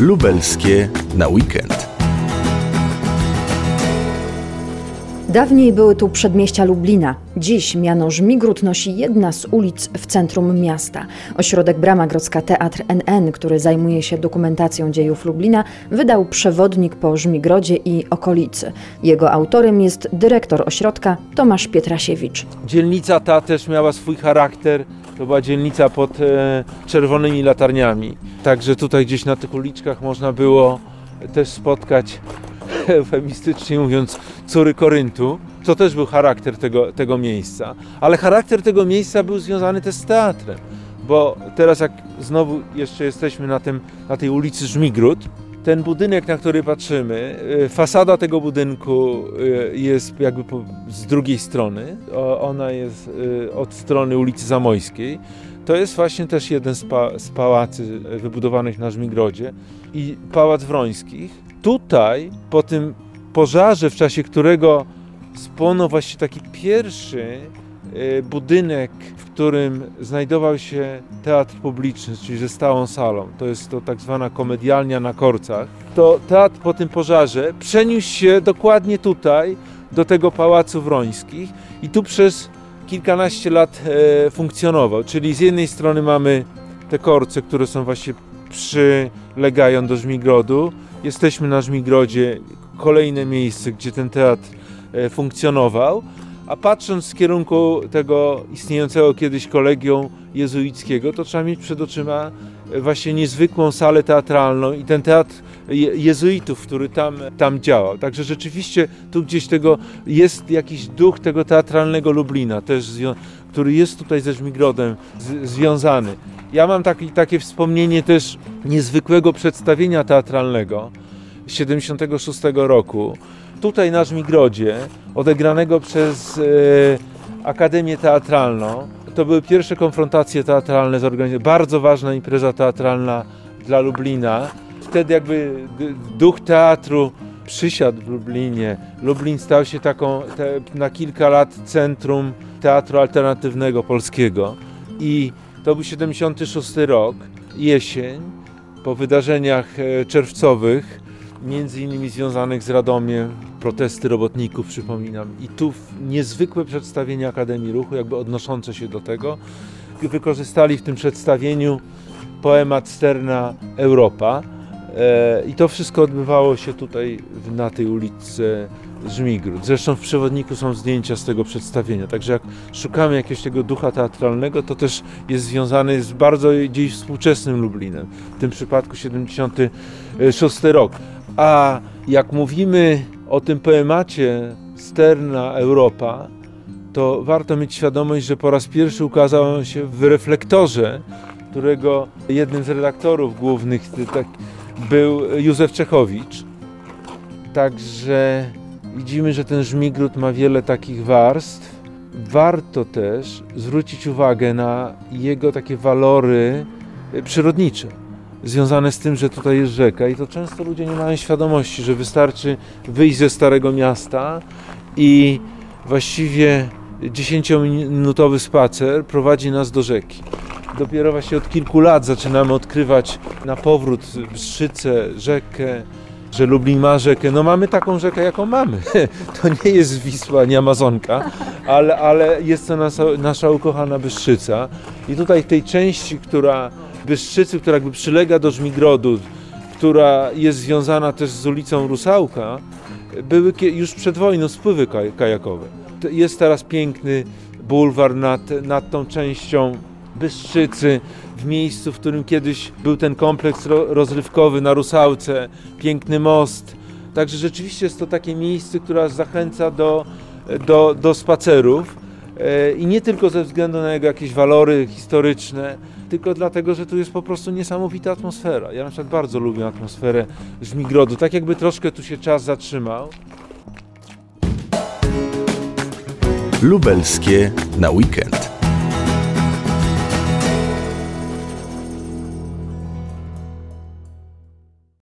Lubelskie na weekend. Dawniej były tu przedmieścia Lublina. Dziś miano Żmigród nosi jedna z ulic w centrum miasta. Ośrodek Brama Grodzka Teatr NN, który zajmuje się dokumentacją dziejów Lublina, wydał przewodnik po Żmigrodzie i okolicy. Jego autorem jest dyrektor ośrodka Tomasz Pietrasiewicz. Dzielnica ta też miała swój charakter. To była dzielnica pod e, czerwonymi latarniami. Także tutaj gdzieś na tych uliczkach można było też spotkać, eufemistycznie mówiąc, córy Koryntu. To też był charakter tego, tego miejsca. Ale charakter tego miejsca był związany też z teatrem. Bo teraz jak znowu jeszcze jesteśmy na, tym, na tej ulicy Żmigród, ten budynek, na który patrzymy, y, fasada tego budynku y, jest jakby z drugiej strony. Ona jest y, od strony ulicy Zamojskiej. To jest właśnie też jeden z, pa, z pałacy wybudowanych na Żmigrodzie i Pałac Wrońskich. Tutaj, po tym pożarze, w czasie którego spłonął właśnie taki pierwszy budynek, którym znajdował się teatr publiczny, czyli ze stałą salą. To jest to tak zwana komedialnia na Korcach. To teatr po tym pożarze przeniósł się dokładnie tutaj, do tego Pałacu Wrońskich i tu przez kilkanaście lat e, funkcjonował. Czyli z jednej strony mamy te korce, które są właśnie przylegają do Żmigrodu. Jesteśmy na Żmigrodzie, kolejne miejsce, gdzie ten teatr e, funkcjonował. A patrząc z kierunku tego istniejącego kiedyś kolegium jezuickiego, to trzeba mieć przed oczyma e, właśnie niezwykłą salę teatralną i ten teatr je- jezuitów, który tam, tam działał. Także rzeczywiście tu gdzieś tego jest jakiś duch tego teatralnego Lublina, też który jest tutaj ze Żmigrodem związany. Ja mam taki, takie wspomnienie też niezwykłego przedstawienia teatralnego z 76 roku. Tutaj na Żmigrodzie, odegranego przez e, Akademię Teatralną. To były pierwsze konfrontacje teatralne zorganizowane. Bardzo ważna impreza teatralna dla Lublina. Wtedy jakby duch teatru przysiadł w Lublinie. Lublin stał się taką te, na kilka lat centrum teatru alternatywnego polskiego. I to był 76 rok, jesień, po wydarzeniach e, czerwcowych, między innymi związanych z Radomiem, protesty robotników, przypominam. I tu niezwykłe przedstawienie Akademii Ruchu, jakby odnoszące się do tego. Wykorzystali w tym przedstawieniu poemat Sterna Europa. E, I to wszystko odbywało się tutaj na tej ulicy Żmigród. Zresztą w przewodniku są zdjęcia z tego przedstawienia. Także jak szukamy jakiegoś tego ducha teatralnego, to też jest związany z bardzo dziś współczesnym Lublinem. W tym przypadku 76 rok. A jak mówimy o tym poemacie Sterna Europa, to warto mieć świadomość, że po raz pierwszy ukazał on się w reflektorze, którego jednym z redaktorów głównych tak, był Józef Czechowicz. Także widzimy, że ten żmigród ma wiele takich warstw. Warto też zwrócić uwagę na jego takie walory przyrodnicze, związane z tym, że tutaj jest rzeka i to często ludzie nie mają świadomości, że wystarczy wyjść ze Starego Miasta i właściwie 10-minutowy spacer prowadzi nas do rzeki. Dopiero właśnie od kilku lat zaczynamy odkrywać na powrót Brzycę, rzekę, że Lublin ma rzekę. No mamy taką rzekę, jaką mamy. To nie jest Wisła, nie Amazonka, ale, ale jest to nasza, nasza ukochana Bystrzyca. I tutaj w tej części, która Bystrzycy, która jakby przylega do Żmigrodu, która jest związana też z ulicą Rusałka, były już przed wojną spływy kaj- kajakowe. Jest teraz piękny bulwar nad, nad tą częścią Bystrzycy, w miejscu, w którym kiedyś był ten kompleks ro, rozrywkowy na Rusałce, piękny most. Także rzeczywiście jest to takie miejsce, które zachęca do, do, do spacerów. E, I nie tylko ze względu na jego jakieś walory historyczne, tylko dlatego, że tu jest po prostu niesamowita atmosfera. Ja na przykład bardzo lubię atmosferę Żmigrodu, tak jakby troszkę tu się czas zatrzymał. Lubelskie na weekend.